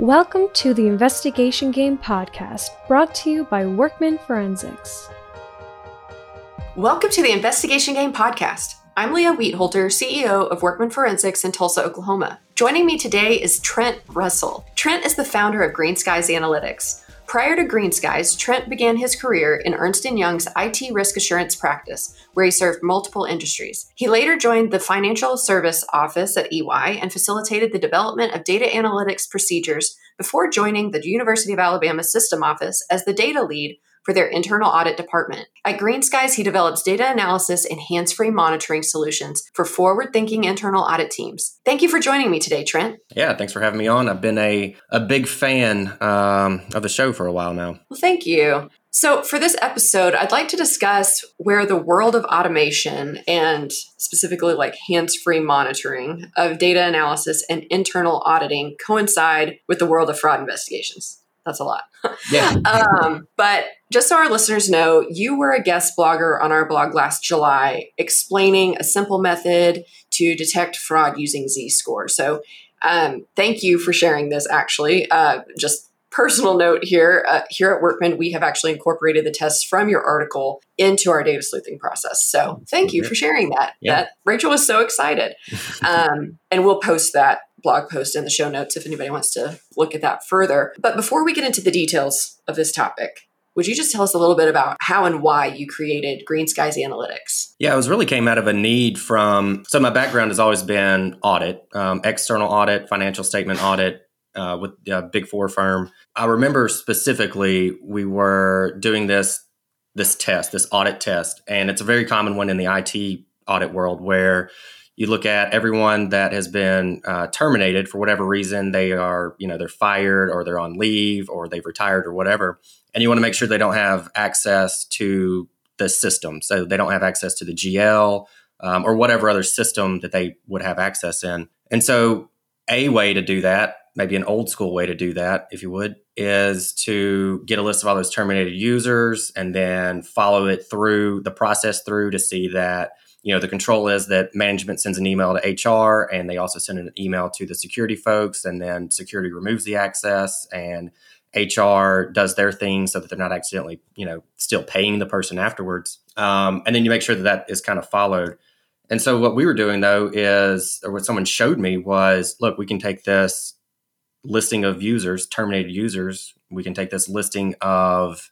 Welcome to the Investigation Game podcast, brought to you by Workman Forensics. Welcome to the Investigation Game podcast. I'm Leah Wietholter, CEO of Workman Forensics in Tulsa, Oklahoma. Joining me today is Trent Russell. Trent is the founder of Greenskies Analytics. Prior to Greenskies, Trent began his career in Ernst & Young's IT risk assurance practice, where he served multiple industries. He later joined the Financial Service Office at EY and facilitated the development of data analytics procedures before joining the University of Alabama System Office as the data lead for their internal audit department. At Greenskies, he develops data analysis and hands free monitoring solutions for forward thinking internal audit teams. Thank you for joining me today, Trent. Yeah, thanks for having me on. I've been a, a big fan um, of the show for a while now. Well, thank you. So, for this episode, I'd like to discuss where the world of automation and specifically like hands free monitoring of data analysis and internal auditing coincide with the world of fraud investigations that's a lot. Yeah. um, but just so our listeners know, you were a guest blogger on our blog last July explaining a simple method to detect fraud using Z score. So um, thank you for sharing this, actually. Uh, just personal note here uh, here at Workman, we have actually incorporated the tests from your article into our data sleuthing process. So thank you for sharing that. Yeah. That Rachel was so excited. Um, and we'll post that blog post in the show notes if anybody wants to look at that further. But before we get into the details of this topic, would you just tell us a little bit about how and why you created Greenskies Analytics? Yeah, it was really came out of a need from. So my background has always been audit, um, external audit, financial statement audit uh, with a big four firm. I remember specifically we were doing this this test, this audit test, and it's a very common one in the IT audit world where you look at everyone that has been uh, terminated for whatever reason they are you know they're fired or they're on leave or they've retired or whatever and you want to make sure they don't have access to the system. So they don't have access to the gl um, or whatever other system that they would have access in. And so a way to do that maybe an old school way to do that if you would is to get a list of all those terminated users and then follow it through the process through to see that you know the control is that management sends an email to hr and they also send an email to the security folks and then security removes the access and hr does their thing so that they're not accidentally you know still paying the person afterwards. Um, and then you make sure that that is kind of followed. And so what we were doing though is or what someone showed me was look we can take this listing of users terminated users we can take this listing of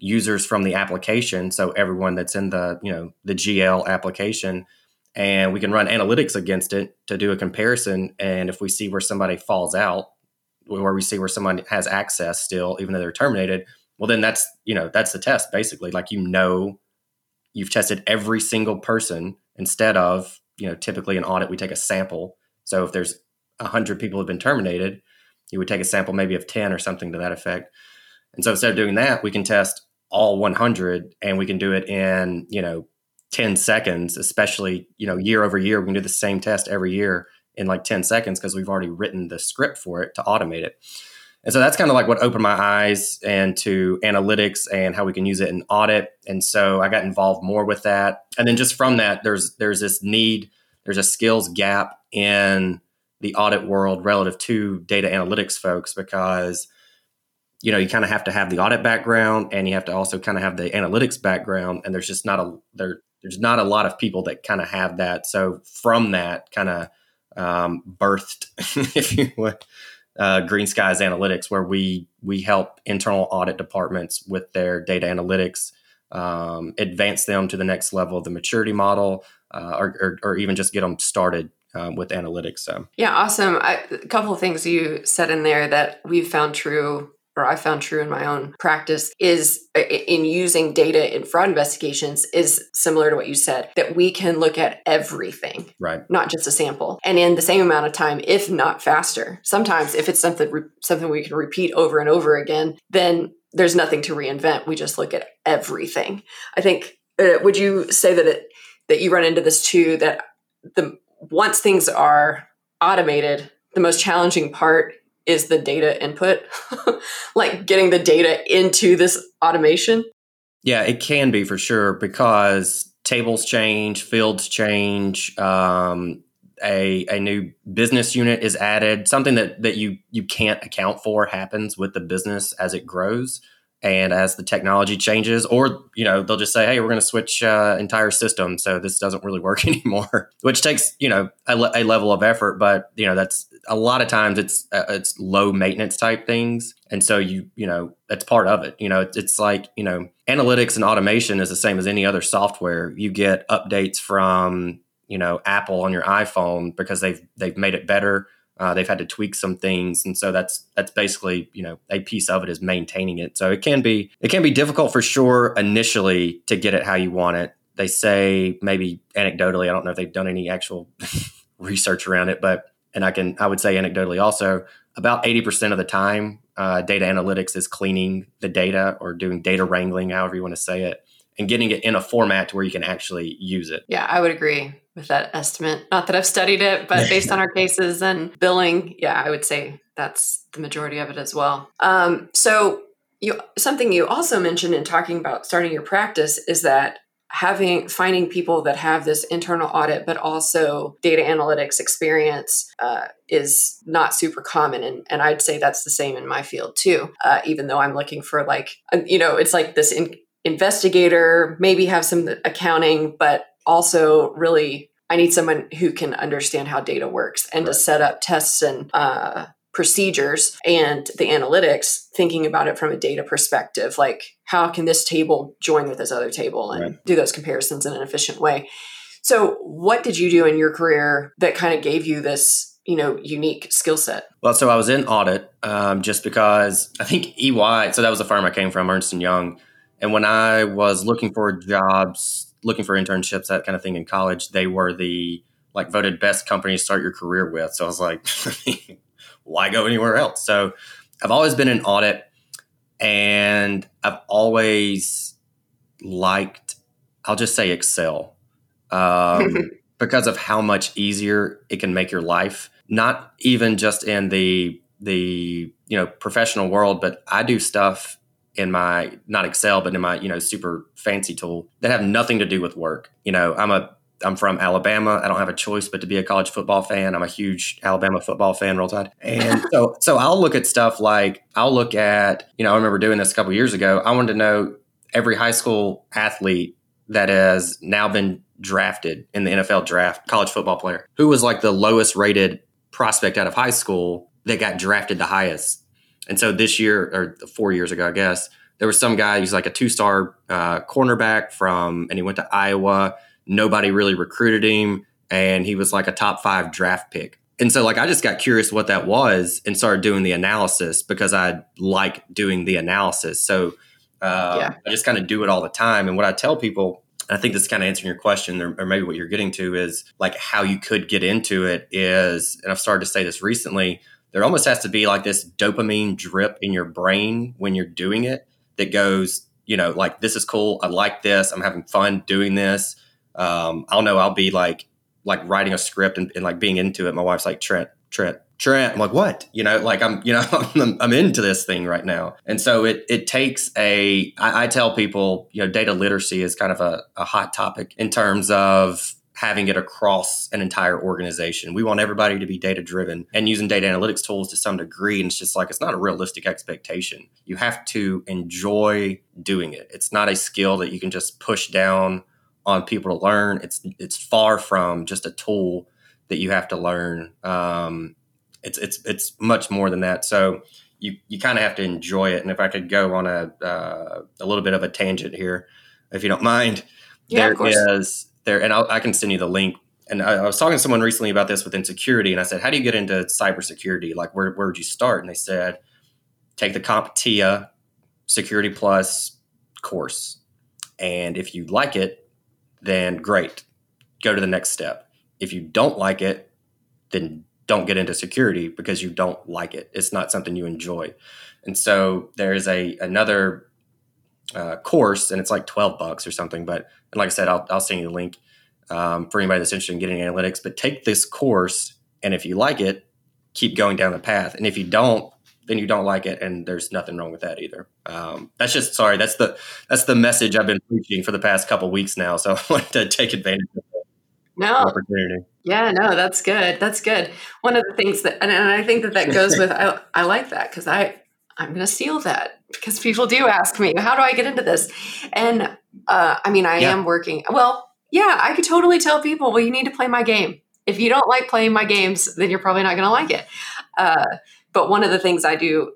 users from the application so everyone that's in the you know the gl application and we can run analytics against it to do a comparison and if we see where somebody falls out where we see where someone has access still even though they're terminated well then that's you know that's the test basically. Like you know you've tested every single person instead of you know typically an audit we take a sample. So if there's 100 people have been terminated you would take a sample maybe of 10 or something to that effect. And so instead of doing that we can test all 100 and we can do it in you know 10 seconds especially you know year over year we can do the same test every year in like 10 seconds because we've already written the script for it to automate it. And so that's kind of like what opened my eyes and to analytics and how we can use it in audit. And so i got involved more with that. And then just from that there's there's this need there's a skills gap in the audit world relative to data analytics folks because you know you kind of have to have the audit background and you have to also kind of have the analytics background and there's just not a there there's not a lot of people that kind of have that so from that kind of um, birthed if you would uh, greenskies analytics where we we help internal audit departments with their data analytics um, advance them to the next level of the maturity model uh, or, or, or even just get them started um, with analytics. So yeah, awesome. I, a couple of things you said in there that we've found true or I found true in my own practice is uh, in using data in fraud investigations is similar to what you said that we can look at everything, right? Not just a sample, and in the same amount of time, if not faster. Sometimes, if it's something something we can repeat over and over again, then there's nothing to reinvent. We just look at everything. I think. Uh, would you say that it that you run into this too? That the once things are automated, the most challenging part is the data input, like getting the data into this automation? Yeah, it can be for sure because tables change, fields change, um, a, a new business unit is added, something that, that you, you can't account for happens with the business as it grows and as the technology changes or you know they'll just say hey we're going to switch uh, entire system so this doesn't really work anymore which takes you know a, a, level of effort but you know that's a lot of times it's uh, it's low maintenance type things and so you you know that's part of it you know it's, it's like you know analytics and automation is the same as any other software. You get updates from you know apple on your iphone because they've they've made it better uh, they've had to tweak some things, and so that's that's basically you know a piece of it is maintaining it. So it can be it can be difficult for sure initially to get it how you want it. They say maybe anecdotally, I don't know if they've done any actual research around it, but and I can I would say anecdotally also about eighty percent of the time, uh, data analytics is cleaning the data or doing data wrangling, however you want to say it, and getting it in a format to where you can actually use it. Yeah, I would agree with that estimate. Not that I've studied it, but based on our cases and billing, yeah, I would say that's the majority of it as well. Um, so you something you also mentioned in talking about starting your practice is that having finding people that have this internal audit but also data analytics experience uh, is not super common and, and i'd say that's the same in my field too uh, even though i'm looking for like you know it's like this in, investigator maybe have some accounting but also really I need someone who can understand how data works and right. to set up tests and uh, procedures and the analytics, thinking about it from a data perspective, like how can this table join with this other table and right. do those comparisons in an efficient way. So, what did you do in your career that kind of gave you this, you know, unique skill set? Well, so I was in audit um, just because I think EY. So that was the firm I came from, Ernst and Young. And when I was looking for jobs looking for internships, that kind of thing in college, they were the like voted best company to start your career with. So I was like, why go anywhere else? So I've always been in audit and I've always liked, I'll just say Excel um, because of how much easier it can make your life. Not even just in the the you know professional world, but I do stuff in my not Excel, but in my you know super fancy tool that have nothing to do with work. You know, I'm a I'm from Alabama. I don't have a choice but to be a college football fan. I'm a huge Alabama football fan, Roll Tide. And so, so I'll look at stuff like I'll look at, you know, I remember doing this a couple years ago. I wanted to know every high school athlete that has now been drafted in the NFL draft, college football player, who was like the lowest rated prospect out of high school that got drafted the highest and so this year, or four years ago, I guess, there was some guy who's like a two star uh, cornerback from, and he went to Iowa. Nobody really recruited him, and he was like a top five draft pick. And so, like, I just got curious what that was and started doing the analysis because I like doing the analysis. So, uh, yeah. I just kind of do it all the time. And what I tell people, I think this is kind of answering your question, or, or, maybe what you're getting to is like how you could get into it is, and I've started to say this recently, there almost has to be like this dopamine drip in your brain when you're doing it that goes, you know, like this is cool. I like this. I'm having fun doing this. Um, I don't know. I'll be like, like writing a script and, and like being into it. My wife's like, Trent, Trent, Trent. I'm like, what? You know, like I'm, you know, I'm, I'm into this thing right now. And so it, it takes a, I, I tell people, you know, data literacy is kind of a, a hot topic in terms of having it across an entire organization. We want everybody to be data driven and using data analytics tools to some degree. And it's just like, it's not a realistic expectation. You have to enjoy doing it. It's not a skill that you can just push down on people to learn. It's, it's far from just a tool that you have to learn. Um, it's, it's, it's much more than that. So you, you kind of have to enjoy it. And if I could go on a, uh, a little bit of a tangent here, if you don't mind, yeah, there is there, and I'll, i can send you the link. And I, I, was talking to someone recently about this with insecurity, and I said, "How do you get into cybersecurity? Like, where where would you start?" And they said, "Take the CompTIA Security Plus course, and if you like it, then great, go to the next step. If you don't like it, then don't get into security because you don't like it. It's not something you enjoy." And so there's a another uh, course, and it's like twelve bucks or something. But and like I said, I'll, I'll send you the link um, for anybody that's interested in getting analytics. But take this course, and if you like it, keep going down the path. And if you don't, then you don't like it, and there's nothing wrong with that either. Um, that's just sorry. That's the that's the message I've been preaching for the past couple weeks now. So I wanted to take advantage of no. opportunity. Yeah, no, that's good. That's good. One of the things that, and, and I think that that goes with, I, I like that because I, I'm going to steal that because people do ask me, how do I get into this? And uh, I mean, I yeah. am working. Well, yeah, I could totally tell people, well, you need to play my game. If you don't like playing my games, then you're probably not going to like it. Uh, but one of the things I do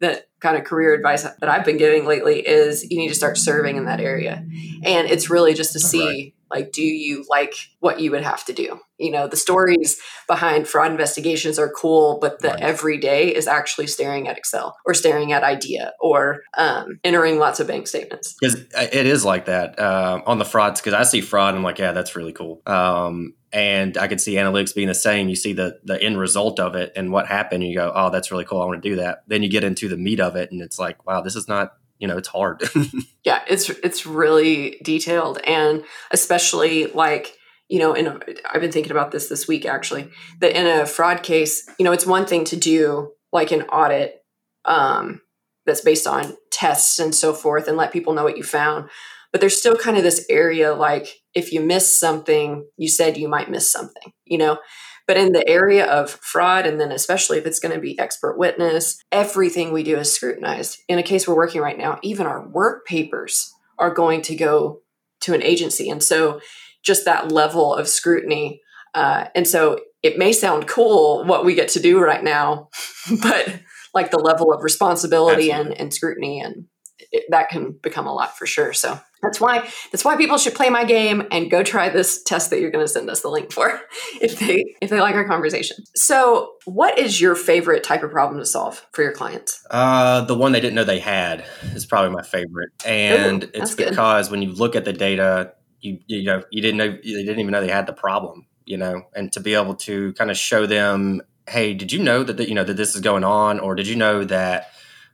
that kind of career advice that I've been giving lately is you need to start serving in that area. And it's really just to see right. Like do you like what you would have to do? You know, the stories behind fraud investigations are cool, but the right. everyday is actually staring at Excel or staring at idea or um, entering lots of bank statements. Because it is like that uh, on the frauds. Because I see fraud, and I'm like, yeah, that's really cool. Um, and I could see analytics being the same. You see the the end result of it and what happened. And you go, oh, that's really cool. I want to do that. Then you get into the meat of it, and it's like, wow, this is not. You know, it's hard. yeah, it's it's really detailed, and especially like you know, in a, I've been thinking about this this week actually. That in a fraud case, you know, it's one thing to do like an audit um, that's based on tests and so forth, and let people know what you found but there's still kind of this area like if you miss something you said you might miss something you know but in the area of fraud and then especially if it's going to be expert witness everything we do is scrutinized. In a case we're working right now even our work papers are going to go to an agency. And so just that level of scrutiny uh, and so it may sound cool what we get to do right now but like the level of responsibility and, and scrutiny and it, that can become a lot for sure. So that's why that's why people should play my game and go try this test that you're going to send us the link for if they if they like our conversation. So, what is your favorite type of problem to solve for your clients? Uh, the one they didn't know they had is probably my favorite, and Ooh, it's because good. when you look at the data, you you know you didn't know they didn't even know they had the problem, you know, and to be able to kind of show them, hey, did you know that, that you know that this is going on, or did you know that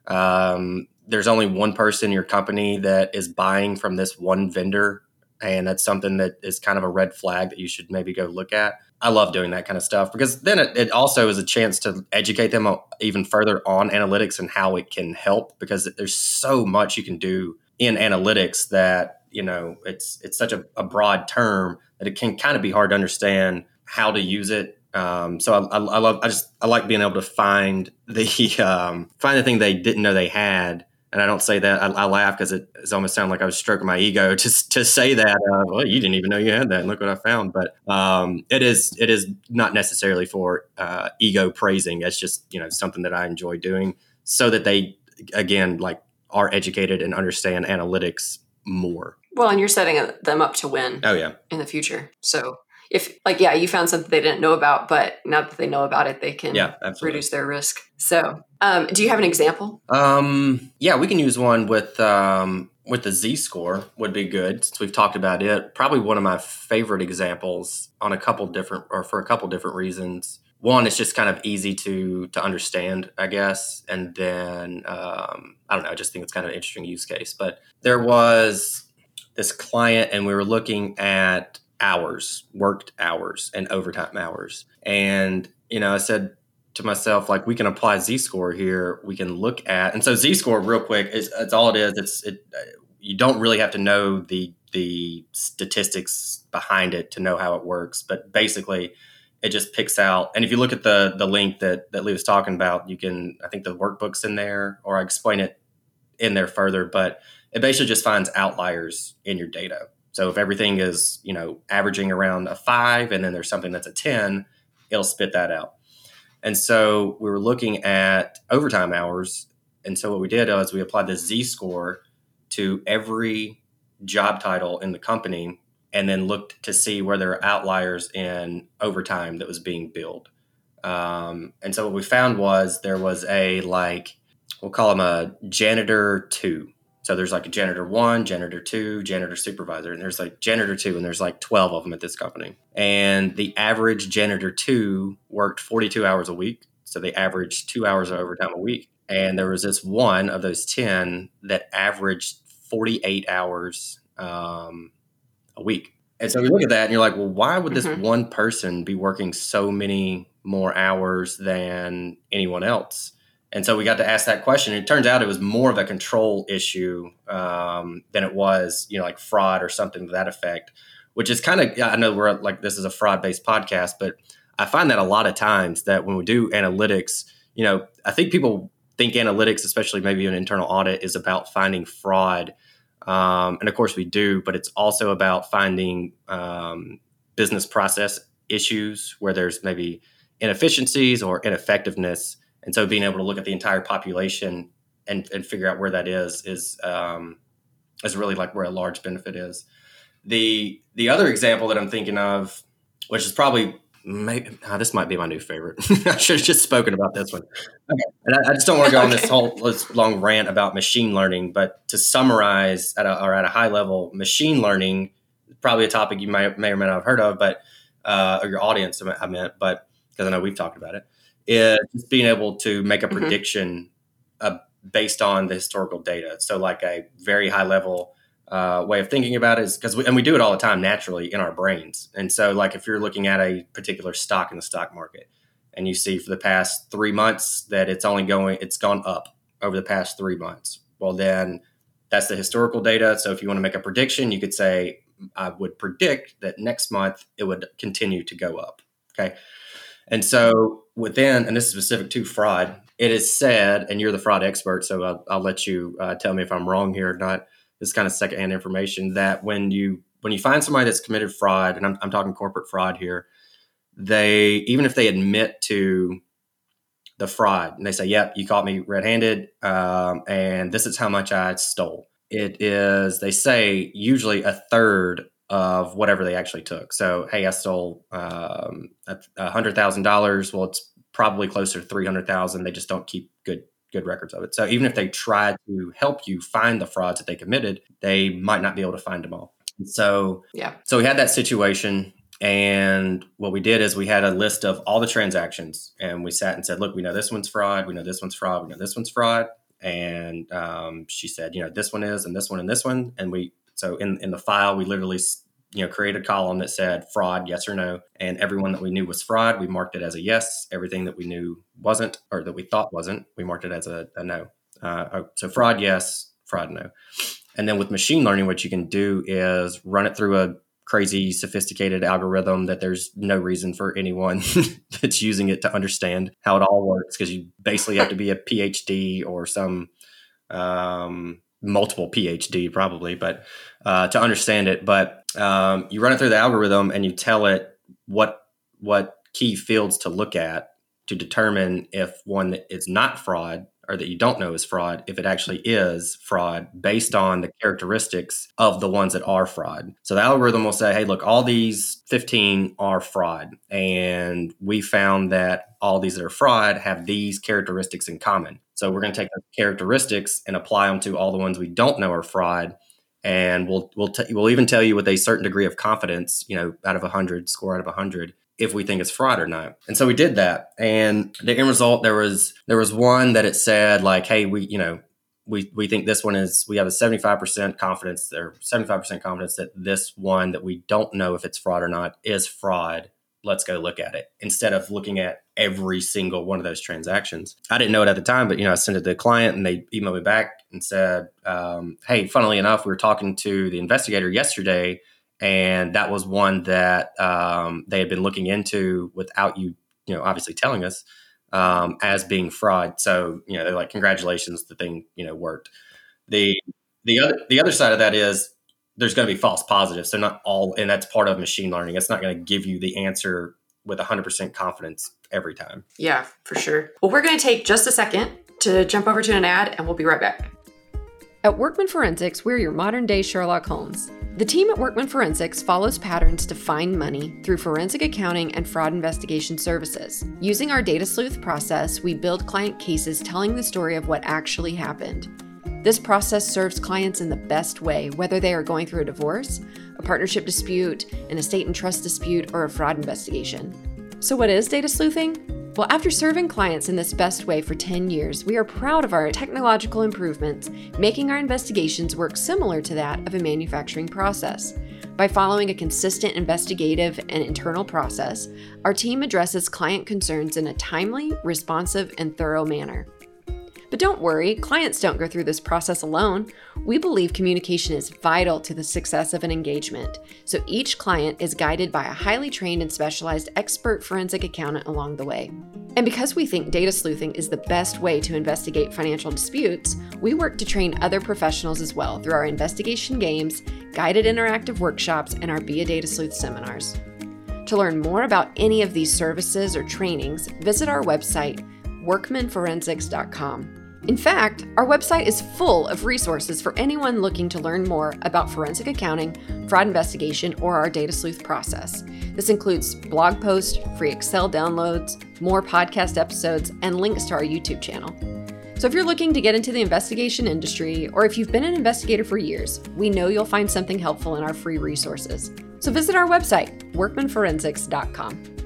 um, there's only one person in your company that is buying from this one vendor and that's something that is kind of a red flag that you should maybe go look at. I love doing that kind of stuff because then it, it, also is a chance to educate them even further on analytics and how it can help because there's so much you can do in analytics that you know it's it's such a, a broad term that it can kind of be hard to understand how to use it. Um, so I, I, I, love I just I like being able to find the um, find the thing they didn't know they had and I don't say that. I, I laugh because it, it almost sounds like I was stroking my ego to to say that. Uh, well, you didn't even know you had that, and look what I found. But um, it is it is not necessarily for uh, ego praising. It's just you know something that I enjoy doing, so that they again like are educated and understand analytics more. Well, and you're setting them up to win. Oh yeah, in the future. So if like yeah you found something they didn't know about but now that they know about it they can yeah, reduce their risk. So um, do you have an example? Um, yeah we can use one with um, with the z score would be good since we've talked about it. Probably one of my favorite examples on a couple different or for a couple different reasons. One it's just kind of easy to to understand i guess and then um, i don't know i just think it's kind of an interesting use case. But there was this client and we were looking at hours, worked hours, and overtime hours. And, you know, I said to myself, like, we can apply Z score here. We can look at, and so Z score, real quick, is it's all it is. It's, it, uh, you don't really have to know the, the statistics behind it to know how it works. But basically, it just picks out. And if you look at the, the link that, that Lee was talking about, you can, I think the workbook's in there, or I explain it in there further, but it basically just finds outliers in your data. So if everything is, you know, averaging around a five and then there's something that's a 10, it'll spit that out. And so we were looking at overtime hours. And so what we did was we applied the Z score to every job title in the company and then looked to see where there are outliers in overtime that was being billed. Um, and so what we found was there was a like, we'll call them a janitor two so there's like a janitor one, janitor two, janitor supervisor, and there's like janitor two, and there's like 12 of them at this company. And the average janitor two worked 42 hours a week. So they averaged two hours of overtime a week. And there was this one of those 10 that averaged 48 hours um, a week. And so we look at that and you're like, well, why would this mm-hmm. one person be working so many more hours than anyone else? And so we got to ask that question. It turns out it was more of a control issue um, than it was, you know, like fraud or something to that effect, which is kind of I know we're like this is a fraud based podcast, but I find that a lot of times that when we do analytics, you know, I think people think analytics, especially maybe an internal audit, is about finding fraud. Um, and of course we do, but it's also about finding um, business process issues where there's maybe inefficiencies or ineffectiveness. And so being able to look at the entire population and, and figure out where that is is um, is really like where a large benefit is. The the other example that I'm thinking of, which is probably maybe oh, this might be my new favorite. I should have just spoken about this one. Okay. And I, I, just don't want to go okay. on this whole this long rant about machine learning, but to summarize at a, or at a high level, machine learning is probably a topic you may, may or may not have heard of, but uh, or your audience I meant, but because I know we've talked about it, is just being able to make a mm-hmm. prediction uh, based on the historical data. So like a very high level uh, way of thinking about it is because and we do it all the time naturally in our brains. And so, like if you're looking at a particular stock in the stock market, and you see for the past three months that it's only going, it's gone up over the past three months. Well, then that's the historical data. So if you want to make a prediction, you could say I would predict that next month it would continue to go up. Okay. And so within, and this is specific to fraud, it is said, and you're the fraud expert, so I'll, I'll let you uh, tell me if I'm wrong here or not this kind of secondhand information that when you when you find somebody that's committed fraud, and I'm, I'm talking corporate fraud here, they even if they admit to the fraud and they say, "Yep, you caught me red-handed, um, and this is how much I stole." It is they say usually a third of whatever they actually took. So, hey, I stole um, a hundred thousand dollars. Well, it's probably closer to three hundred thousand. They just don't keep good good records of it. So even if they try to help you find the frauds that they committed, they might not be able to find them all. So yeah. So we had that situation and what we did is we had a list of all the transactions and we sat and said, look, we know this one's fraud. We know this one's fraud. We know this one's fraud. And um, she said, you know, this one is and this one and this one. And we, so in, in the file, we literally you know, create a column that said fraud, yes or no. And everyone that we knew was fraud, we marked it as a yes. Everything that we knew wasn't, or that we thought wasn't, we marked it as a, a no. Uh, oh, so fraud, yes, fraud, no. And then with machine learning, what you can do is run it through a crazy, sophisticated algorithm that there's no reason for anyone that's using it to understand how it all works because you basically have to be a PhD or some um, multiple PhD probably, but uh, to understand it. But um, you run it through the algorithm and you tell it what what key fields to look at to determine if one is not fraud or that you don't know is fraud if it actually is fraud based on the characteristics of the ones that are fraud. So the algorithm will say, hey, look, all these 15 are fraud. And we found that all these that are fraud have these characteristics in common. So we're going to take those characteristics and apply them to all the ones we don't know are fraud. And we'll we'll t- we'll even tell you with a certain degree of confidence, you know, out of hundred, score out of hundred, if we think it's fraud or not. And so we did that. And the end result, there was there was one that it said like, hey, we you know we we think this one is we have a 75% confidence or 75% confidence that this one that we don't know if it's fraud or not is fraud let's go look at it instead of looking at every single one of those transactions. I didn't know it at the time, but you know, I sent it to the client and they emailed me back and said, um, "Hey, funnily enough, we were talking to the investigator yesterday, and that was one that um, they had been looking into without you, you know, obviously telling us um, as being fraud. So you know, they're like, congratulations, the thing you know worked. The the other the other side of that is there's going to be false positives. So not all, and that's part of machine learning. It's not going to give you the answer with 100% confidence every time. Yeah, for sure. Well, we're going to take just a second to jump over to an ad and we'll be right back. At Workman Forensics, we're your modern day Sherlock Holmes. The team at Workman Forensics follows patterns to find money through forensic accounting and fraud investigation services. Using our data sleuth process, we build client cases telling the story of what actually happened. This process serves clients in the best way, whether they are going through a divorce, a partnership dispute, an estate and trust dispute, or a fraud investigation. So, what is data sleuthing? Well, after serving clients in this best way for 10 years, we are proud of our technological improvements, making our investigations work similar to that of a manufacturing process. By following a consistent investigative and internal process, our team addresses client concerns in a timely, responsive, and thorough manner. But don't worry, clients don't go through this process alone. We believe communication is vital to the success of an engagement, so each client is guided by a highly trained and specialized expert forensic accountant along the way. And because we think data sleuthing is the best way to investigate financial disputes, we work to train other professionals as well through our investigation games, guided interactive workshops, and our Be a Data Sleuth seminars. To learn more about any of these services or trainings, visit our website, workmanforensics.com. In fact, our website is full of resources for anyone looking to learn more about forensic accounting, fraud investigation, or our data sleuth process. This includes blog posts, free Excel downloads, more podcast episodes, and links to our YouTube channel. So, if you're looking to get into the investigation industry, or if you've been an investigator for years, we know you'll find something helpful in our free resources. So, visit our website, workmanforensics.com.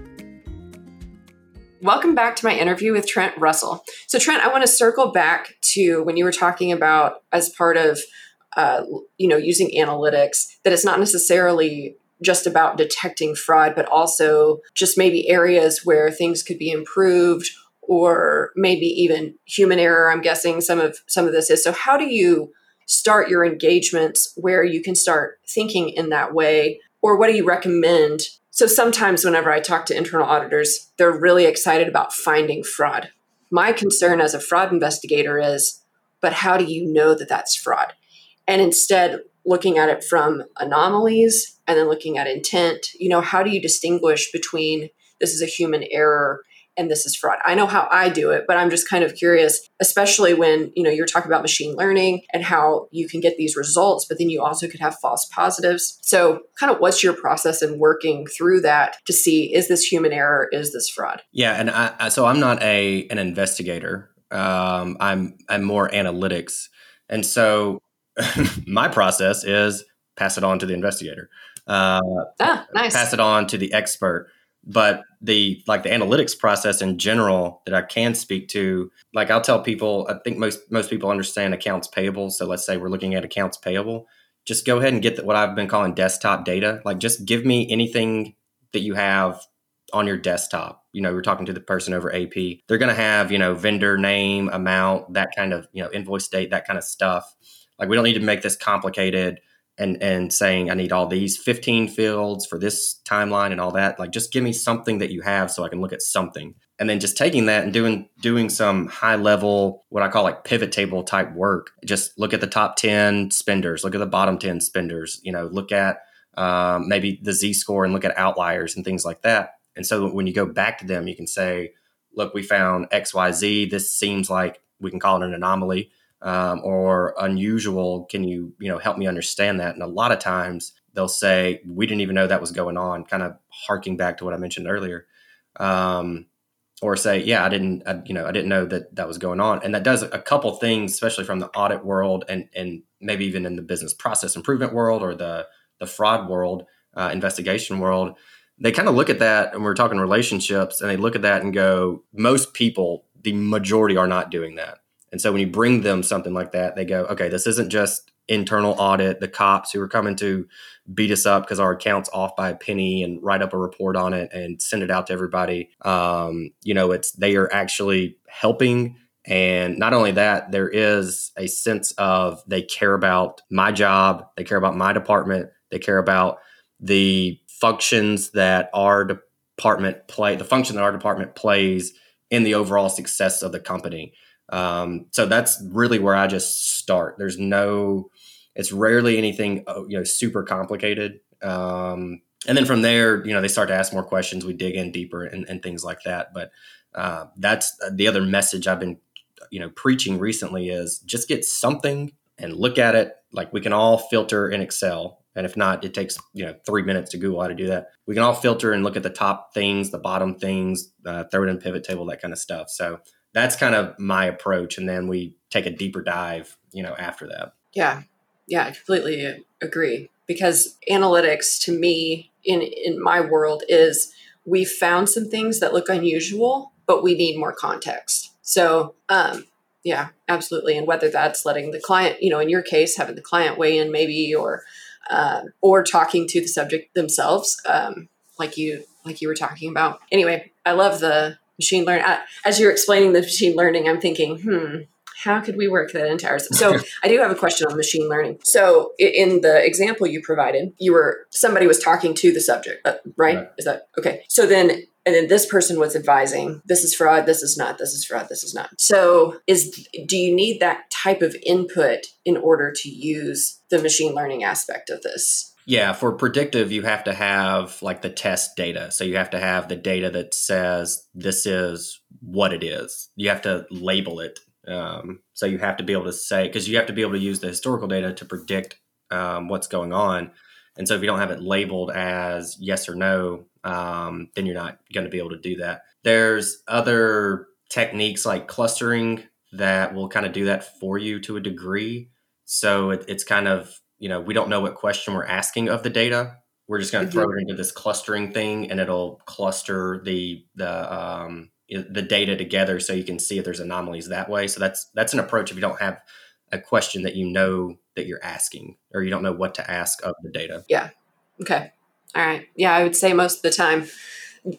Welcome back to my interview with Trent Russell. So, Trent, I want to circle back to when you were talking about as part of, uh, you know, using analytics that it's not necessarily just about detecting fraud, but also just maybe areas where things could be improved or maybe even human error. I'm guessing some of some of this is. So, how do you start your engagements where you can start thinking in that way, or what do you recommend so sometimes whenever I talk to internal auditors, they're really excited about finding fraud. My concern as a fraud investigator is, but how do you know that that's fraud? And instead, looking at it from anomalies and then looking at intent, you know, how do you distinguish between this is a human error and this is fraud. I know how I do it, but I'm just kind of curious, especially when, you know, you're talking about machine learning and how you can get these results, but then you also could have false positives. So, kind of what's your process in working through that to see is this human error, is this fraud? Yeah, and I, so I'm not a an investigator. Um, I'm I'm more analytics, and so my process is pass it on to the investigator. Uh, ah, nice. Pass it on to the expert but the like the analytics process in general that I can speak to, like I'll tell people, I think most most people understand accounts payable. So let's say we're looking at accounts payable, just go ahead and get the, what I've been calling desktop data. Like just give me anything that you have on your desktop. You know, we're talking to the person over AP. They're going to have you know vendor name, amount, that kind of you know invoice date, that kind of stuff. Like we don't need to make this complicated and and saying I need all these 15 fields for this timeline and all that. Like just give me something that you have so I can look at something. And then just taking that and doing doing some high level what I call like pivot table type work. Just look at the top 10 spenders, look at the bottom 10 spenders, you know, look at um, maybe the Z score and look at outliers and things like that. And so when you go back to them, you can say, look, we found XYZ. This seems like we can call it an anomaly um, or unusual can you you know help me understand that? And a lot of times they'll say we didn't even know that was going on kind of harking back to what i mentioned earlier um, or say yeah i didn't I, you know i didn't know that that was going on. And that does a couple things especially from the audit world and and maybe even in the business process improvement world or the the fraud world uh, investigation world. They kind of look at that and we're talking relationships and they look at that and go most people the majority are not doing that and so when you bring them something like that, they go, okay, this isn't just internal audit, the cops who are coming to beat us up because our account's off by a penny and write up a report on it and send it out to everybody. Um, you know, it's they are actually helping. And not only that, there is a sense of they care about my job, they care about my department, they care about the functions that our department play, the function that our department plays in the overall success of the company. Um, so that's really where I just start. There's no, it's rarely anything uh, you know super complicated. Um, and then from there, you know, they start to ask more questions. We dig in deeper and, and things like that. But uh, that's the other message I've been, you know, preaching recently is just get something and look at it. Like we can all filter in Excel. And if not, it takes you know three minutes to Google how to do that. We can all filter and look at the top things, the bottom things, uh, throw it in pivot table, that kind of stuff. So that's kind of my approach and then we take a deeper dive you know after that. Yeah. Yeah i completely agree because analytics to me in in my world is we found some things that look unusual but we need more context. So um yeah absolutely and whether that's letting the client you know in your case having the client weigh in maybe or uh, or talking to the subject themselves um, like you like you were talking about. Anyway i love the machine learning. As you're explaining the machine learning, I'm thinking, hmm, how could we work that into ours? So I do have a question on machine learning. So in the example you provided, you were somebody was talking to the subject, uh, right? right? Is that okay? So then and then this person was advising this is fraud this is not this is fraud this is not so is do you need that type of input in order to use the machine learning aspect of this yeah, for predictive, you have to have like the test data. So you have to have the data that says this is what it is. You have to label it. Um, so you have to be able to say, because you have to be able to use the historical data to predict um, what's going on. And so if you don't have it labeled as yes or no, um, then you're not going to be able to do that. There's other techniques like clustering that will kind of do that for you to a degree. So it, it's kind of you know, we don't know what question we're asking of the data. We're just going to throw it into this clustering thing, and it'll cluster the the um, the data together so you can see if there's anomalies that way. So that's that's an approach if you don't have a question that you know that you're asking or you don't know what to ask of the data. Yeah. Okay. All right. Yeah, I would say most of the time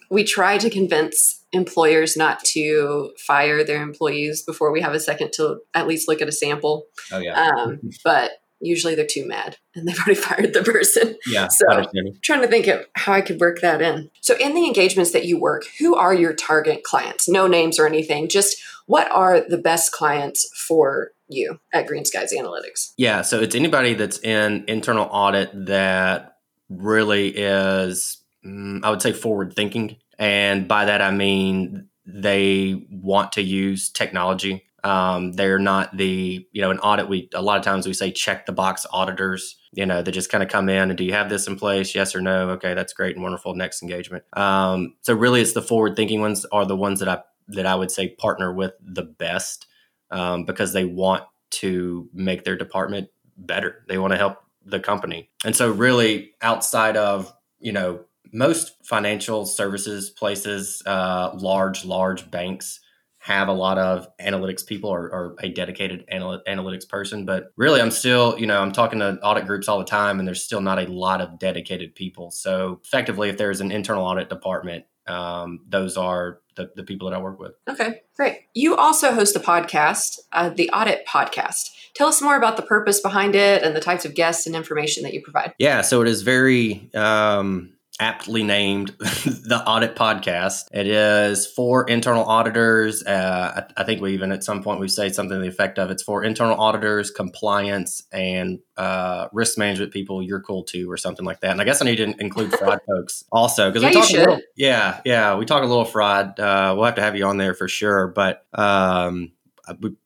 we try to convince employers not to fire their employees before we have a second to at least look at a sample. Oh yeah. Um, but usually they're too mad and they've already fired the person. Yeah. So trying to think of how I could work that in. So in the engagements that you work, who are your target clients? No names or anything. Just what are the best clients for you at Greenskies Analytics? Yeah. So it's anybody that's in internal audit that really is, mm, I would say, forward thinking. And by that, I mean they want to use technology um, they're not the, you know, an audit. We, a lot of times we say check the box auditors, you know, they just kind of come in and do you have this in place? Yes or no? Okay, that's great and wonderful. Next engagement. Um, so really it's the forward thinking ones are the ones that I, that I would say partner with the best um, because they want to make their department better. They want to help the company. And so really outside of, you know, most financial services places, uh, large, large banks, have a lot of analytics people or, or a dedicated anal- analytics person. But really, I'm still, you know, I'm talking to audit groups all the time, and there's still not a lot of dedicated people. So effectively, if there's an internal audit department, um, those are the, the people that I work with. Okay, great. You also host a podcast, uh, the Audit Podcast. Tell us more about the purpose behind it and the types of guests and information that you provide. Yeah, so it is very um, aptly named the Audit Podcast. It is for internal auditors. Uh, I, I, think we even at some point we say something to the effect of it's for internal auditors, compliance, and uh, risk management people. You're cool too, or something like that. And I guess I need to include fraud folks also because yeah, we talk a little. Yeah, yeah, we talk a little fraud. Uh, we'll have to have you on there for sure, but. Um,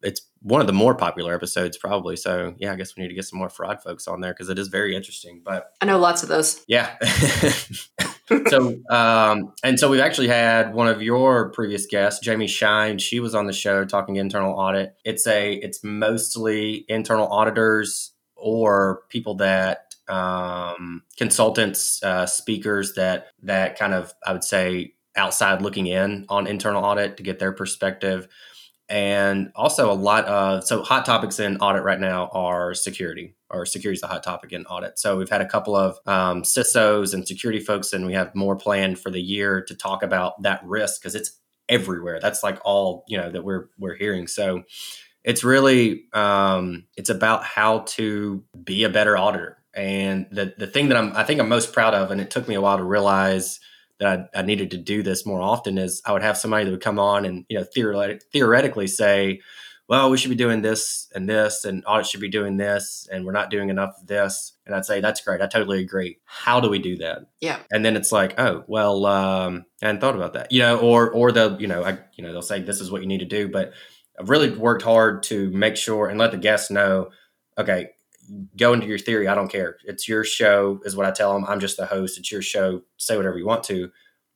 it's one of the more popular episodes probably. So yeah i guess we need to get some more fraud folks on there because it is very interesting but i know lots of those. Yeah. So um and so we've actually had one of your previous guests jamie shine. She was on the show talking internal audit. It's a it's mostly internal auditors or people that um consultants uh speakers that that kind of i would say outside looking in on internal audit to get their perspective and also a lot of so hot topics in audit right now are security or security is a hot topic in audit. So we've had a couple of um, cisos and security folks and we have more planned for the year to talk about that risk because it's everywhere. That's like all you know that we're we're hearing. So it's really um, it's about how to be a better auditor. And the the thing that i'm i think i'm most proud of and it took me a while to realize that I, I, needed to do this more often is I would have somebody that would come on and you know theoretic, theoretically say, well, we should be doing this and this, and audit should be doing this, and we're not doing enough of this. And I'd say that's great. I totally agree. How do we do that? Yeah. And then it's like, oh, well, um, I hadn't thought about that. You know, or or they'll you know I you know they'll say this is what you need to do, but I've really worked hard to make sure and let the guests know, okay, go into your theory. I don't care. It's your show, is what I tell them. I'm just the host. It's your show. Say whatever you want to,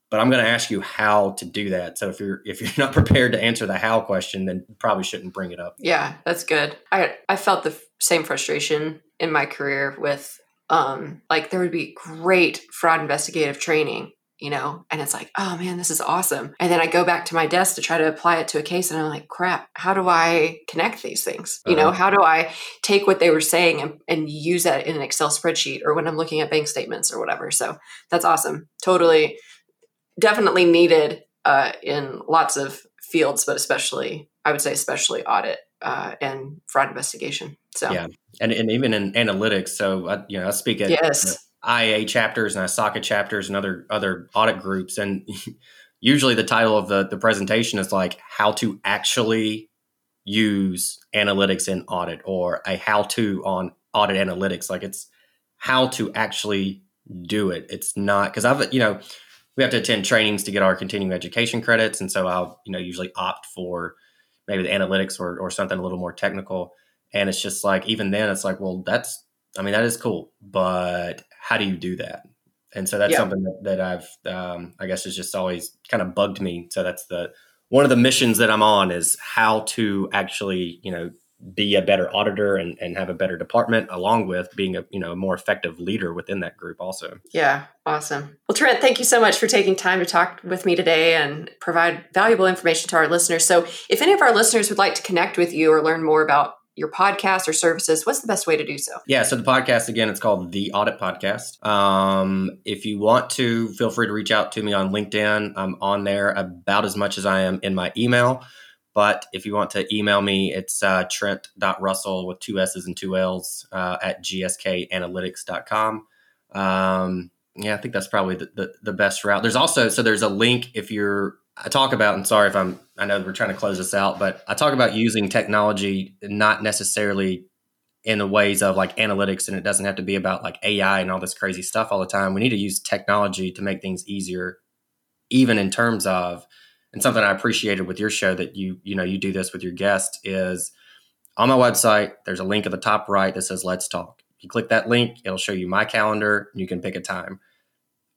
but I'm going to ask you how to do that. So if you're if you're not prepared to answer the how question, then probably shouldn't bring it up. Yeah, that's good. I I felt the f- same frustration in my career with um like there would be great fraud investigative training you know, and it's like, oh man, this is awesome. And then I go back to my desk to try to apply it to a case, and I'm like, crap, how do I connect these things? You uh-huh. know, how do I take what they were saying and, and use that in an Excel spreadsheet or when I'm looking at bank statements or whatever? So that's awesome. Totally, definitely needed uh, in lots of fields, but especially, I would say, especially audit uh, and fraud investigation. So yeah, and and even in analytics. So I, you know, I speak at yes. IA chapters and ISACA chapters and other other audit groups, and usually the title of the the presentation is like how to actually use analytics in audit or a how to on audit analytics. Like it's how to actually do it. It's not because I've you know we have to attend trainings to get our continuing education credits, and so I'll you know usually opt for maybe the analytics or or something a little more technical. And it's just like even then, it's like well that's I mean that is cool, but how do you do that? And so that's yeah. something that, that I've um, I guess has just always kind of bugged me. So that's the one of the missions that I'm on is how to actually you know be a better auditor and, and have a better department along with being a you know a more effective leader within that group also yeah awesome well trent thank you so much for taking time to talk with me today and provide valuable information to our listeners so if any of our listeners would like to connect with you or learn more about your podcast or services what's the best way to do so yeah so the podcast again it's called the audit podcast um, if you want to feel free to reach out to me on linkedin i'm on there about as much as i am in my email but if you want to email me, it's uh, trent.russell with two S's and two L's uh, at gskanalytics.com. Um, yeah, I think that's probably the, the, the, best route. There's also, so there's a link if you're, I talk about, and sorry if I'm, I know we're trying to close this out, but I talk about using technology, not necessarily in the ways of like analytics, and it doesn't have to be about like AI and all this crazy stuff all the time. We need to use technology to make things easier, even in terms of, and something I appreciated with your show that you you know you do this with your guest is on my website. There's a link at the top right that says "Let's Talk." You click that link, it'll show you my calendar. And you can pick a time.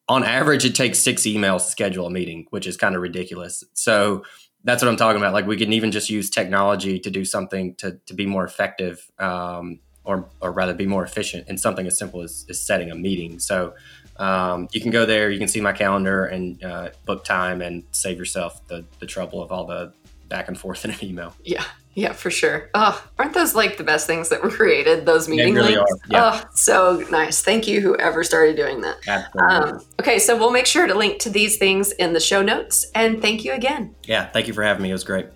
On average, it takes six emails to schedule a meeting, which is kind of ridiculous. So that's what I'm talking about. Like we can even just use technology to do something to to be more effective, um, or or rather be more efficient in something as simple as, as setting a meeting. So um, you can go there, you can see my calendar and uh, book time and save yourself the, the trouble of all the back and forth in an email. Yeah. Yeah, for sure. Oh, aren't those like the best things that were created? Those meeting really links. Yeah. Oh, so nice. Thank you, whoever started doing that. Um, okay, so we'll make sure to link to these things in the show notes. And thank you again. Yeah, thank you for having me. It was great.